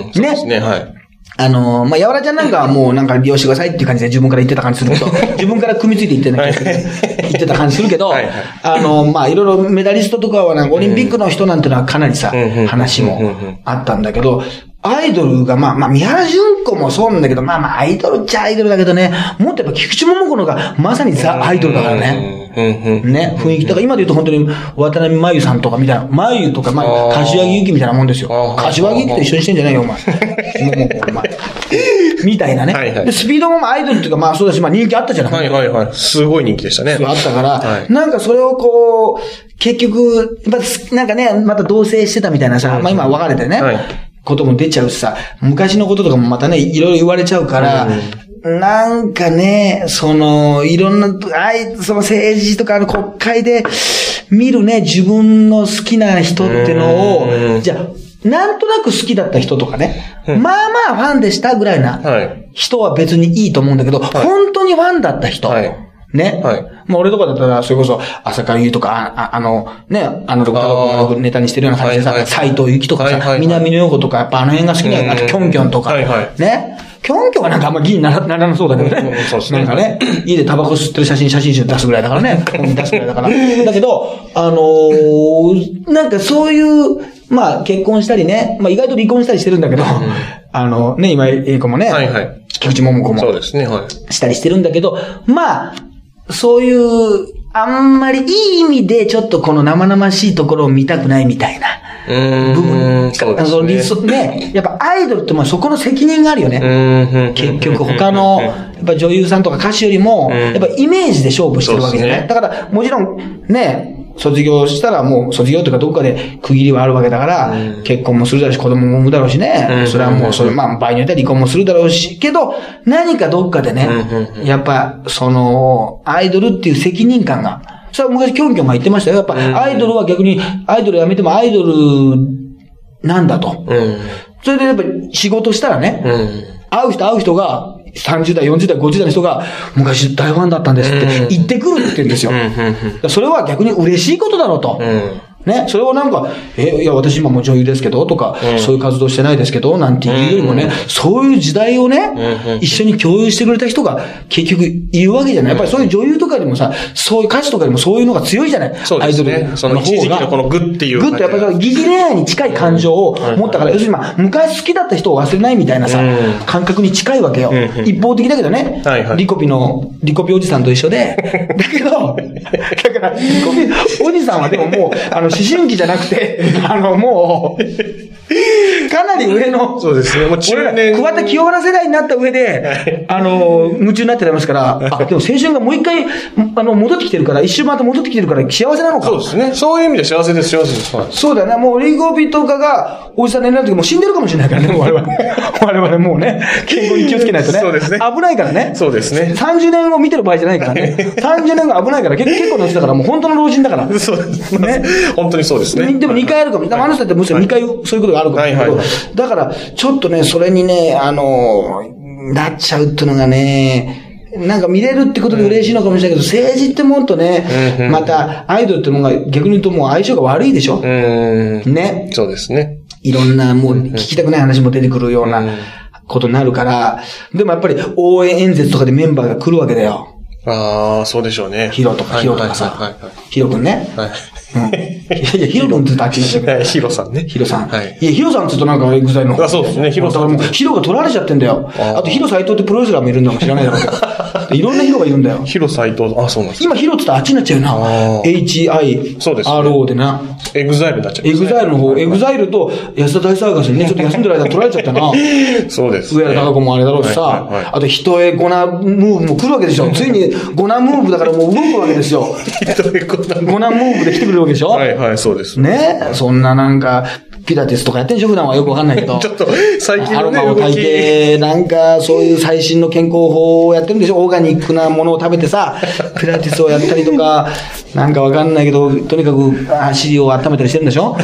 ん。そうですね、はい。あのーまあ、やわらちゃんなんかはもうなんか利用してくださいっていう感じで自分から言ってた感じするけど、自分から組みついて言ってない言ってた感じするけど、はいはいあのーまあ、いろいろメダリストとかはなんかオリンピックの人なんてのはかなりさ話もあったんだけど、アイドルが、まあ、まあ、三原純子もそうなんだけど、まあまあ、アイドルっちゃアイドルだけどね、もっとやっぱ菊池桃子のがまさにザ・アイドルだからね。ね、雰囲気。だから今で言うと本当に渡辺真由さんとかみたいな、真由とか、まあ、柏木由紀みたいなもんですよ柏木由紀と一緒にしてんじゃないよ、お前。もう、お前。みたいなね。はいはいで、スピードもまあアイドルっていうか、まあそうだし、まあ人気あったじゃない。はいはいはい。すごい人気でしたね。あったから、はいなんかそれをこう、結局、やっぱすなんかね、また同棲してたみたいなさ、まあ今別れてね、はいことも出ちゃうしさ、昔のこととかもまたね、いろいろ言われちゃうから、なんかね、その、いろんな、あい、その政治とかあの国会で見るね、自分の好きな人ってのうん。を、じゃあ、なんとなく好きだった人とかね、うん。まあまあファンでしたぐらいなはい。人は別にいいと思うんだけど、本当にファンだった人。はいね。はいまあ俺とかだったら、それこそ、浅香ゆとか、あああの、ね、あの、ネタにしてるような感じでさ斎藤由紀とかさ、南野陽子とか、やっぱあの辺が好きなうんあと、キョンキョンとか、はいはいね。キョンキョンはなんかあんま議員にならならなそうだけどね。そうですねなんかね、家でタバコ吸ってる写真、写真集出すぐらいだからね。出すぐらいだから。だけど、あのーなんかそういう、まあ結婚したりね、まあ意外と離婚したりしてるんだけど、あのね、今、英子もね、はいはい菊池桃子もそうですね、はい。したりしてるんだけど、まあ、そういう、あんまりいい意味でちょっとこの生々しいところを見たくないみたいな。部分。そうです想ね。ね。やっぱアイドルってまあそこの責任があるよね。うん結局他の、やっぱ女優さんとか歌手よりも、うんやっぱイメージで勝負してるわけじゃなねだから、もちろん、ね、卒業したらもう卒業というかどっかで区切りはあるわけだから、うん結婚もするだろうし、子供も産むだろうしね、うんそれはもうそれ、まあ場合によっては離婚もするだろうし、けど、何かどっかでね、うんうんやっぱ、その、アイドルっていう責任感が、それは昔キョンキョンが言ってましたよ。やっぱ、んアイドルは逆に、アイドルやめてもアイドルなんだと。うん。それでやっぱ仕事したらね、うん。会う人会う人が、30代、40代、50代の人が、昔大ファンだったんですって言ってくるって言うんですよ。それは逆に嬉しいことだろうと。うん。ね、それをなんか、え、いや、私今もう女優ですけど、とか、うん。そういう活動してないですけど、なんていうよりもね、うんそういう時代をね、うんうん。一緒に共有してくれた人が結局いるわけじゃない。やっぱりそういう女優とかにもさ、そういう歌手とかにもそういうのが強いじゃない。そうですね。アイドルその一時期のこのグッっていうグッとやっぱり疑似恋愛に近い感情を持ったから、要するにまあ、昔好きだった人を忘れないみたいなさ、うん。感覚に近いわけよ。一方的だけどね、はいはい。リコピの、リコピおじさんと一緒で、だけど、だから、リコピおじさんはでももう、あの、思春期じゃなくて、あの、もう、かなり上の、そうですね。もう中年。桑田清原世代になった上で、あの、夢中になってますから、あ、でも青春がもう一回、あの、戻ってきてるから、一周回って戻ってきてるから幸せなのか。そうですね。そういう意味で幸せです、幸せです。はい。そうだよね。もうリゴビとかが、おじさんになる時もう死んでるかもしれないからね、我々。我々もうね、健康に気をつけないとね。そうですね危ないからね。そうですね30年後見てる場合じゃないからね。30年後危ないから、結結構の人だから、もう本当の老人だから。そうですね。本当にそうですね。でも2回あるかも。あの人だってむしろ2回そういうことがあるかもしれないだから、ちょっとね、それにね、あの、なっちゃうっていうのがね、なんか見れるってことで嬉しいのかもしれないけど、政治ってもっとねまたアイドルってのが逆に言うともう相性が悪いでしょ？ね。そうですね。いろんなもう聞きたくない話も出てくるようなことになるから、でもやっぱり応援演説とかでメンバーが来るわけだよ。ああ、そうでしょうね。ヒロとか、はいヒロとかさ。ヒロくんね。はい。うん。いやいや、ヒロくんって言うとあっちにい。ヒロさんね。ヒロさん。はい。いや、ヒロさんって言うとなんかエグザイルの。あそうですねヒロさんだからもう、ヒロが取られちゃってんだよ。あと、ヒロ斎藤ってプロレスラーもいるんだかもしれないだろうけど。で いろんなヒロがいるんだよ。ヒロ斎藤、あ、そうなんです。今、ヒロって言ったらあっちになっちゃうな。ーそうですね HIRO でな。エグザイルになっちゃいエグザイルの方、エグザイルと安田大サーカスにね、ちょっと休んでる間取られちゃったな。そうですね。上原貴子もあれだろうしさ、あと人へゴナムーブも来るわけでしょ。ついにゴナムーブだからもう動くわけですよ。どういうことなんだゴナムーブで来てくれるわけでしょ？はいはい、そうです。ね？そんななんか、ピラティスとかやってんでしょ？普段はよくわかんないけど。ちょっと、最近のね、アロマを。炊いて、なんか、そういう最新の健康法をやってるんでしょ？オーガニックなものを食べてさ、ピラティスをやったりとか、なんかわかんないけど、とにかく足を温めたりしてるんでしょ？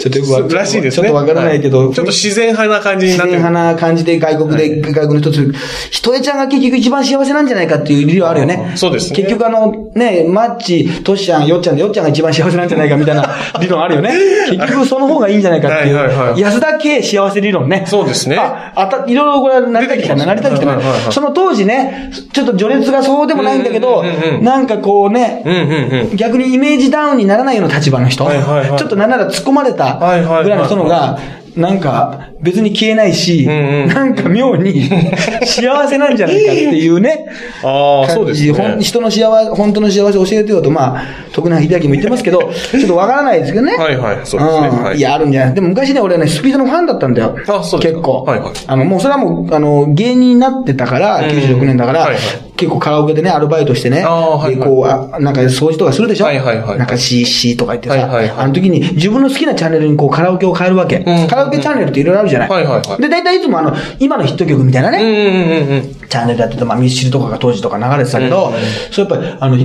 ちょっとよくわらしいですね。ちょっとわからないけど、はいちょっと自然派な感じに自なってる。然派な感じで外国で、外国の一つ、ひとえちゃんが結局一番幸せなんじゃないかっていう理由はあるよねあ。そうですね結局あの、ね、マッチ、トシちゃん、ヨッちゃんで、ヨッちゃんが一番幸せなんじゃないかみたいな 理論あるよね。結局その方がいいんじゃないかっていう。はいはいはい安田系幸せ理論ね。そうですねあ、あた、いろいろこれ成り立ってきたね。成り立ってきたねはいはいはい。その当時ね、ちょっと序列がそうでもないんだけどなんかこうね、うんうんうん。逆にイメージダウンにならないような立場の人、はいはいはいちょっとなんなら突っ込まれたはいはいはい。ぐらいの人のが、なんか別に消えないし、んうん。なんか妙に 幸せなんじゃないかっていうね、ああ、そうですね。人の幸せ、本当の幸せを教えてよと、まあ、徳永秀明も言ってますけど、ちょっとわからないですけどね。はいはいそうですね。ん。はい。いや、あるんじゃない。でも昔ね、俺ね、スピードのファンだったんだよ。あそうですか。結構。はいはい。あの、もうそれはもう、あの、芸人になってたから、うん96年だから、はいはい結構カラオケでね、アルバイトしてね、あーはいはい。で、こうあ、なんか掃除とかするでしょ？はいはいはいなんか CC とか言ってさ、はいはいはい。あの時に自分の好きなチャンネルにこうカラオケを変えるわけ。ん。カラオケチャンネルっていろいろあるじゃない？はいはいはい。で、大体いつもあの、今のヒット曲みたいなね、うんうんうんうん。チャンネルやってて、まあ、ミスチルとかが当時とか流れてたけど、それやっぱり、あの、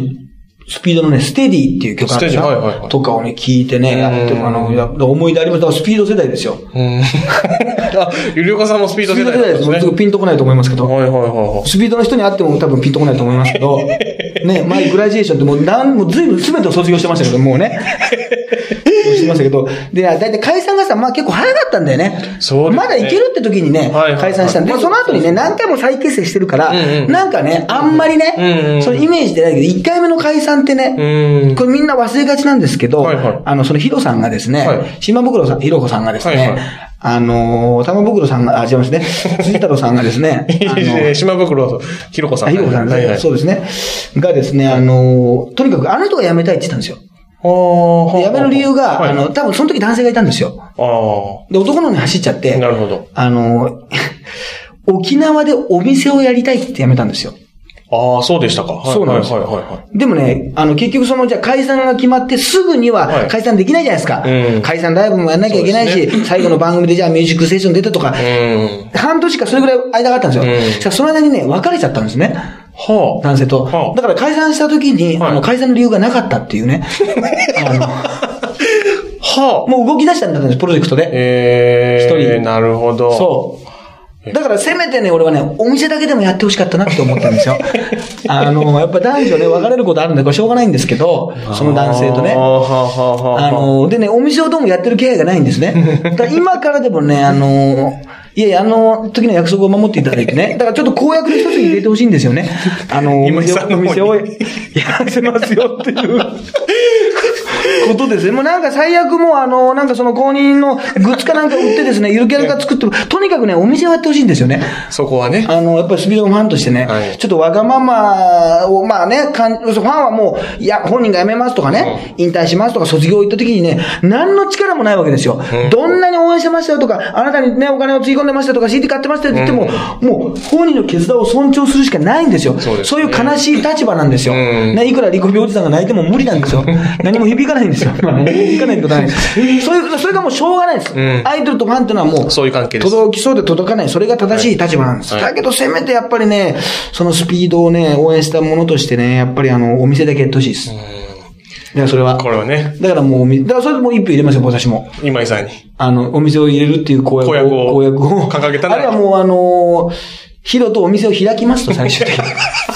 スピードのね、ステディっていう曲とかをね、聞いてね、やっても、あの、や思い出あります。だからスピード世代ですよ。うん。あ、ゆりおかさんもスピードスピー世代ド世代です。ピンとこないと思いますけど。はいはいはいはい。スピードの人に会っても多分ピンとこないと思いますけど、ね、前グラジエーションってもう何も随分全てを卒業してましたけど、もうね。してましたけど、で、だいたい解散がさ、まあ結構早かったんだよね。そうですねまだいけるって時にね、はいはいはい解散したんで、まあその後にね、何回も再結成してるから、うんうんなんかね、あんまりね、うんうんそのイメージでないけど、1回目の解散ってね、うん。これみんな忘れがちなんですけど、はいはいあの、そのヒロさんがですね、はい島袋さん、ヒロコさんがですね、はいはいあのー、玉袋さんが、あ、違いますね、辻太郎さんがですね、あの島袋ひろこさん。あ、ひろこさん、はいはい。そうですね。がですね、あのー、とにかくあの人が辞めたいって言ったんですよ。ああ。で辞める理由が、はいあの、多分その時男性がいたんですよ。あで、男の方に走っちゃってあ。、なるほど。あのー、沖縄でお店をやりたいって辞めたんですよ。ああ、そうでしたか。はいそうなんですよはいはいはいはい。でもね、あの、結局その、じゃあ解散が決まってすぐにははい解散できないじゃないですか。うん解散ライブもやんなきゃいけないし、そうです最後の番組でじゃあミュージックステーション出てとか、うん。半年かそれぐらい間があったんですよ。うんその間にね、別れちゃったんですね。はあ。男性と。はあだから解散した時に、はいあの、解散の理由がなかったっていうね。あの、はあ。もう動き出したんだったんです、プロジェクトで。ええ。一人なるほど。そう。だからせめてね、俺はね、お店だけでもやってほしかったなって思ったんですよ。あの、やっぱ男女ね、別れることあるんで、これしょうがないんですけど、その男性とねは。あの、でね、お店をどうもやってる気配がないんですね。だ今からでもね、あの、いやいや、あの時の約束を守っていただいてね。だからちょっと公約の一つに入れてほしいんですよね。あの、お店をお店をやらせますよっていう。ことですね。もうなんか最悪もうあの、なんかその公認のグッズかなんか売ってですね、ゆるキャラが作っても、とにかくね、お店をやってほしいんですよね。そこはね。あの、やっぱりスピードのファンとしてね、はいちょっとわがままを、まあね、かんファンはもう、いや、本人が辞めますとかね、引退しますとか卒業行った時にね、何の力もないわけですよ。どんなに応援してましたよとか、あなたにね、お金をつぎ込んでましたとか、CD 買ってましたよって言っても、もう、本人の決断を尊重するしかないんですよ。そうねいう悲しい立場なんですよ。うんね、いくらリコビおじさんが泣いても無理なんですよ。何も響かないんですよ。まあ響かないってことはないです。そういう、それがもうしょうがないです。んアイドルとファンっていうのはもう、そういう関係です届きそうで届かない。それが正しい立場なんです。はいだけど、せめてやっぱりね、そのスピードをね、応援したものとしてね、やっぱりあの、お店だけやってほしいです。だからそれは。これはね、だからもうだからそれでもう一票入れますよ、私も。今井さんに。あの、お店を入れるっていう公約を。公約を公約を掲げたらあるいはもうあのー、ヒロとお店を開きますと、最終的に。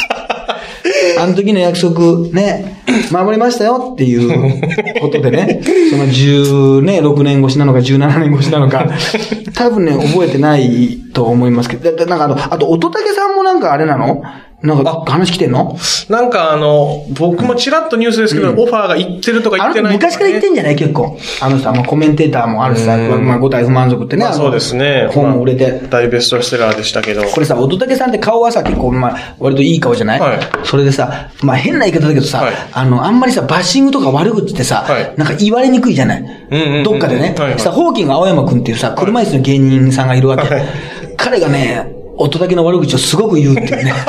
あの時の約束、ね、守りましたよっていう ことでね、その10ね、6年越しなのか17年越しなのか、多分ね、覚えてないと思いますけど、だだなんかあの、あと、乙武さんもなんかあれなの？なんか話来てんの？なんかあの、僕もちらっとニュースですけど、オファーが行ってるとか言ってないね。昔から言ってんじゃない？結構。あのさ、まあ、コメンテーターもあるしさ、うん。まあ、五体不満足ってね。まあそうですね。本も売れて。まあ大ベストセラーでしたけど。これさ、乙武さんって顔はさ、結構、まあ、割といい顔じゃない、はい。それでさ、まあ変な言い方だけどさ、はい。あの、あんまりさ、バッシングとか悪口ってさ、はい。なんか言われにくいじゃない、うんうんうんどっかでね。はいはい。さ、ホーキング青山くんっていうさ、車椅子の芸人さんがいるわけ。はい。彼がね、乙武の悪口をすごく言うっていうね。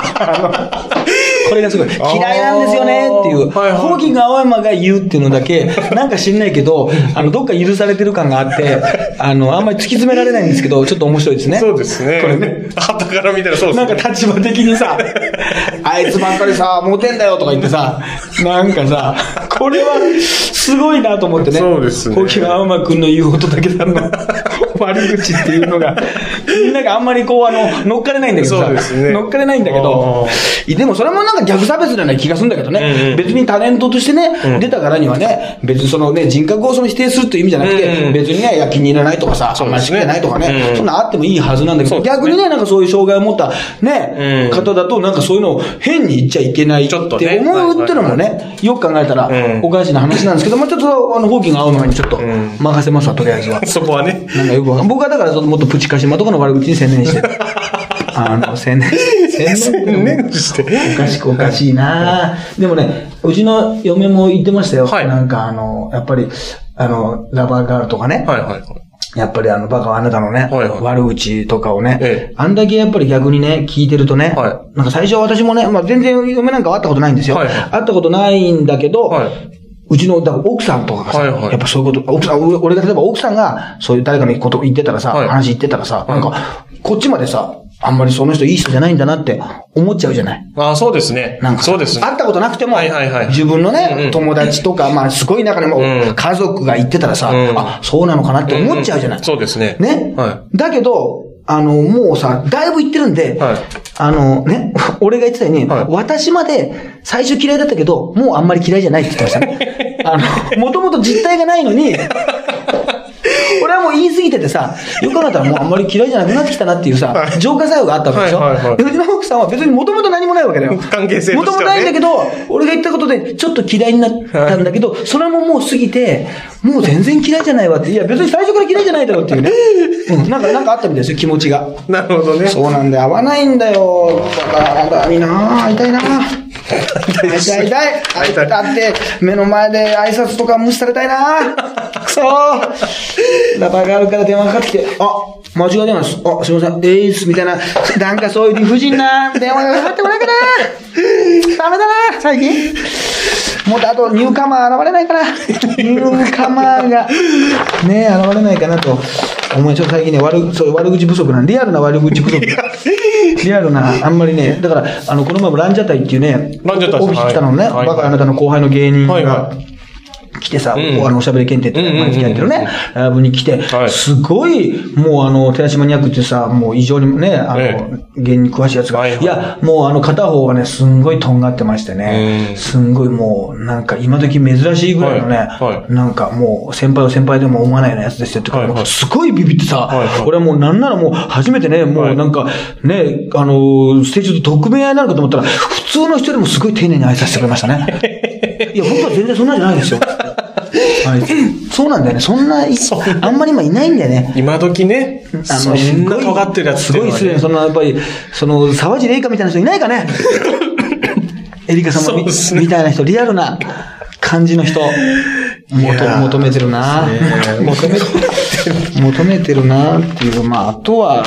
これがすごい。嫌いなんですよねっていう。ホーキング青山が言うっていうのだけ、なんか知んないけど、あの、どっか許されてる感があって、あの、あんまり突き詰められないんですけど、ちょっと面白いですね。そうですね。これね。旗から見たらそうですね。なんか立場的にさ、あいつばっかりさ、モテんだよとか言ってさ、なんかさ、これは、すごいなと思ってね。そうですねホキ青間くんの言う乙武さんの悪口っていうのが、みんながあんまりこう、あの、乗っかれないんだけどさ、ね。乗っかれないんだけど、でもそれもなんか逆差別のような気がするんだけどね、うんうん。別にタレントとしてね、出たからにはね、別にそのね、人格をその否定するっていう意味じゃなくて、うんうん。別にね、いや気に入らないとかさ、あんまり好きじゃないとかね、うんうん。そんなあってもいいはずなんだけど、ね。逆にね、なんかそういう障害を持ったね、うん。方だと、なんかそういうのを変に言っちゃいけないって思うってのもね、よく考えたらうん。おかしな話なんですけど、まあちょっと、あの、ホーキング合うのにちょっとん。任せますわ、とりあえずは。そこはね。なんかよくわかん僕はだから、もっとプチカシマとかの悪口に専念してる。あの、専念、専念念して。おかしくおかしいなでもね、うちの嫁も言ってましたよ。はいなんかあの、やっぱり、あの、ラバーガールとかね。はいはいはい。やっぱりあの、バカはあなたのね、はいはい悪口とかをね、ええあんだけやっぱり逆にね、聞いてるとね、はなんか最初は私もね、まあ全然嫁なんか会ったことないんですよ。はいはい会ったことないんだけど、はうちの、だから奥さんとかがさ、はいはいやっぱそういうこと、奥さん、俺俺が例えば奥さんがそういう誰かのこと言ってたらさ、はい話言ってたらさ、いなんか、こっちまでさ、あんまりその人いい人じゃないんだなって思っちゃうじゃない？ああ、そうですね。なんか、そうですね。会ったことなくても、はいはいはい自分のね、うんうん友達とか、まあ、すごい中でも、うん家族が言ってたらさ、うんあ、そうなのかなって思っちゃうじゃない？んんそうですね。ね、はだけど、あの、もうさ、だいぶ言ってるんで、はいあのね、俺が言ってたように、はい私まで最初嫌いだったけど、もうあんまり嫌いじゃないって言ってましたね。あの、もともと実体がないのに、俺はもう言い過ぎててさ、よく考えたらもうあんまり嫌いじゃなくなってきたなっていうさ、浄化作用があったわけでしょ？はいはいはいでうちの奥さんは別にもともと何もないわけだよ。関係性ともともとないんだけど、俺が言ったことでちょっと嫌いになったんだけど、それももう過ぎて、もう全然嫌いじゃないわって。いや別に最初から嫌いじゃないだろうっていうね。うん、なんか、なんかあったみたいですよ、気持ちが。い。なるほどね。そうなんだよ、合わないんだよ。だから、だいいな会いたいな会いたい、会いたい。会いたい。だって、目の前で挨拶とか無視されたいなくそーラバーガールから電話かかって。きて、あ、間違いないです。あ、すいません、えーす、みたいな、なんかそういう理不尽な電話がかかってこないかなダメだな最近。もっとあと、ニューカマー現れないかなニューカマーが、ね現れないかなと。思い、ちょっと最近ね、悪、そう悪口不足なん。リアルな悪口不足。リアルな、あんまりね、だから、あの、この前もランジャタイっていうね、ランジャタイオフィス来たのね、はい。はい。バカあなたの後輩の芸人が、はいは来てさ、うん。あの、おしゃべり検定って毎月やってるね、ライブに来て、はい。すごい、もうあの、寺島ニャクってさ、もう異常にね、あの、え芸人に詳しいやつが、はいはい。いや、もうあの、片方はね、すんごいとんがってましてね。う、ん。すんごいもう、なんか今時珍しいぐらいのね、なんかもう、先輩を先輩でも思わないようなやつですよってはいはい。もうすごいビビってさ、はいはい。俺はもうなんならもう初めてね、もうなんか、ね、あの、ステージで特命合いなのかと思ったら、普通の人でもすごい丁寧に挨拶してくれましたね。いや、僕は全然そんなんじゃないですよ。はい、そうなんだよね。そんな、いあんまり今いないんだよね。今時ね、あそんな尖ってるやつすごい失礼な、そんな、やっぱり、その、沢尻エリカみたいな人いないかね。エリカ様み,、みたいな人、リアルな感じの人、や求めてるな。ね。求めてる。求めてるな。っていう、まあ、あとは、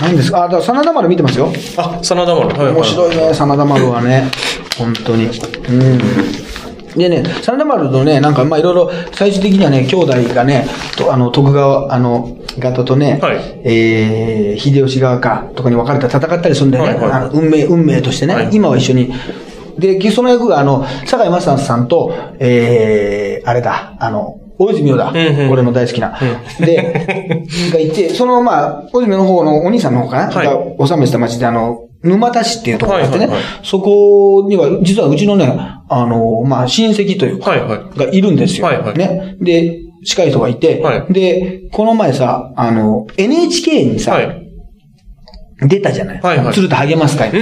何ですか。あ、だから、真田丸見てますよ。あ、真田丸。はいはい。面白いね、真田丸はね。本当に。うん。でね、真田丸のね、なんか、まあいろいろ、最終的にはね、兄弟がね、とあの、徳川、あの、方とね、はいえー、秀吉側か、とかに分かれて戦ったりするんだよね。はいはい運命、運命としてね、はい今は一緒に。で、その役が、あの、坂井正人さんと、えー、あれだ、あの、大泉洋だ。んうん俺の大好きな。で、がいて、その、まあ、大泉洋の方のお兄さんの方かな、はいが治めてた町で、あの、沼田市っていうところがあってね、はいはいはいそこには、実はうちのね、あの、まあ、親戚というか、はいはい。がいるんですよ。はいはいね。で、近い人がいて、はいで、この前さ、あの、NHK にさ、はい。出たじゃない。はいはい。鶴田励ます会。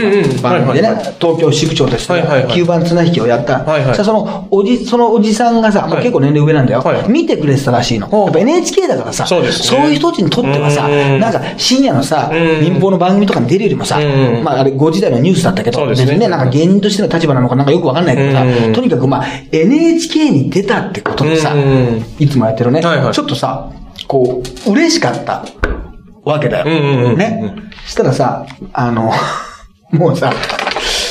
番組でね、東京支部長として、はいはいはい。9番綱引きをやった。はいはい。さその、おじ、そのおじさんがさ、まあ、はい結構年齢上なんだよ、はい。見てくれてたらしいの。やっぱ NHK だからさ、そういう人たちにとってはさ、うん。なんか深夜のさ、うん。民放の番組とかに出るよりもさ、うんまああれ5時台のニュースだったけど、別にね、なんか芸人としての立場なのかなんかよくわかんないけどさ、うんとにかくまあ NHK に出たってことでさ、うん。いつもやってるね、はいはい。ちょっとさ、こう、嬉しかったわけだよ。ね。したらさ、あの、もうさ、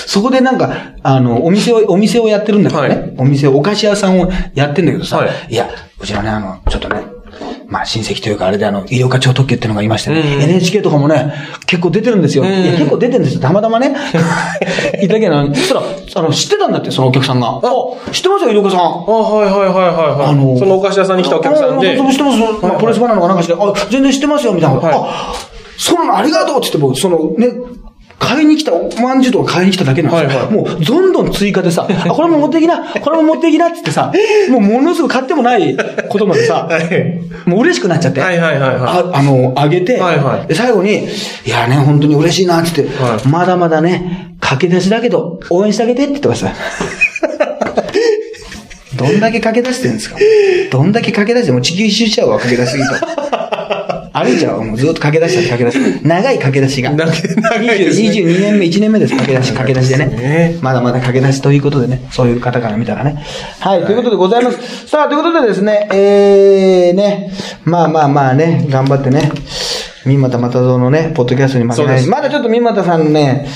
そこでなんか、あの、お店を、お店をやってるんだけどね。はいお店、お菓子屋さんをやってんだけどさ、はいい、や、うちのね、あの、ちょっとね、まあ親戚というかあれであの、医療課長特急っていうのがいましてね、うん NHK とかもね、結構出てるんですよ。んいや、結構出てるんですよ。たまたまね。いたけど、そしたら、あの、知ってたんだって、そのお客さんが。あ、知ってますよ、医療課さん。あ、はいはいはいはいはい。あのそのお菓子屋さんに来たお客さんで。ああ知ってます。まあ、プレスバナナかなんかして、あ、全然知ってますよ、みたいな。はいあ、そのありがとうって言って、僕、そのね、買いに来た、おまんじゅうとか買いに来ただけなんですよ。はいはい。もう、どんどん追加でさ、あ、これも持ってきな、これも持ってきなって言ってさ、もうものすごく買ってもないことまでさ、はい。もう嬉しくなっちゃって。はいはいはいはい。ああの、あげて、はいはい。で最後に、いやね、本当に嬉しいなって言って、はい。まだまだね、駆け出しだけど、応援してあげてって言ってました。どんだけ駆け出してるんですか。どんだけ駆け出して、もう地球一周しちゃうわ、駆け出しすぎと。歩いちゃうわ、もうずっと駆け出した駆け出し。長い駆け出しが。長いね20 22年目、1年目です、駆け出し、駆け出しでね。ねまだまだ駆け出しということでね、そういう方から見たらね。はい、ということでございます。さあ、ということでですね、えー、ね、まあまあまあね、頑張ってね、三股又蔵のね、ポッドキャストに負けない。まだちょっと三股さんのね、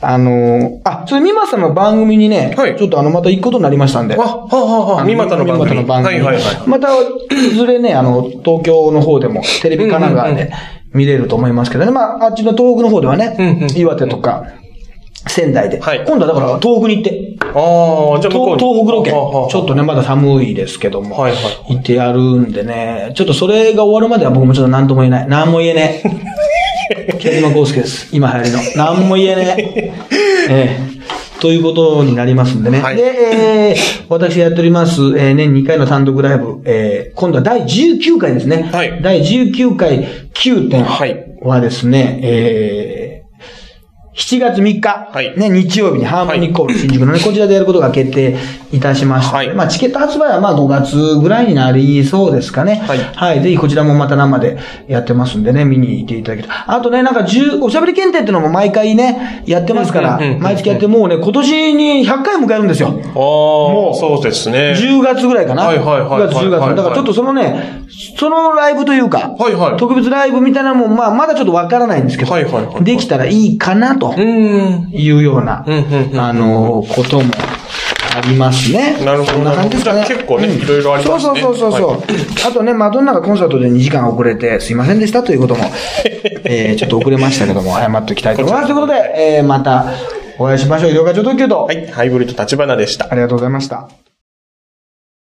あのーあ、それ三股さんの番組にね、はいちょっとあの、また行くことになりましたんで。あ、はあ、はあ、はあ、三股の番組。三股の番組。はいはいはい。また、いずれね、あの、東京の方でも、テレビ神奈川うんうんで見れると思いますけどね。まあ、あっちの東北の方ではね、うんうん岩手とか、仙台で。はい今度はだから、東北に行って、ああ、じゃあ東に東北ロケ、ちょっとね、まだ寒いですけども、はいはい行ってやるんでね、ちょっとそれが終わるまでは僕もちょっと何とも言えない。何も言えねえ。北島康介です。今流行りの。何も言えねえ。ええということになりますんでね。はいで、えー、私やっております、えー、年2回の単独ライブ、えー、今度は第19回ですね。はい第19回9点はいはですね、えー、7月3日、はいね、日曜日にハーモニックホール新宿のね、こちらでやることが決定いたしました。はいまあ、チケット発売はまあ5月ぐらいになりそうですかね。はいぜひこちらもまた生でやってますんでね、見に行っていただけると。あとね、なんか10、おしゃべり検定っていうのも毎回ね、やってますから毎月やってもうね、今年に100回迎えるんですよ。ああ、そうですね。10月ぐらいかな。はいはいはい9月、10月。はいはいだからちょっとそのね、そのライブというか、はいはい特別ライブみたいなのも、まあ、まだちょっとわからないんですけど、はいはいはいできたらいいかなとうーん。いうような、あの、こともありますね。なるほどそんな感じですかね。結構ねいろいろありますねそうそうそうそう。はあとね、マドンナがコンサートで2時間遅れてすいませんでしたということも、えー、ちょっと遅れましたけども、謝っておきたいと思います。ということで、えー、またお会いしましょう。医療課長特急と、はい、ハイブリッド立花でした。ありがとうございました。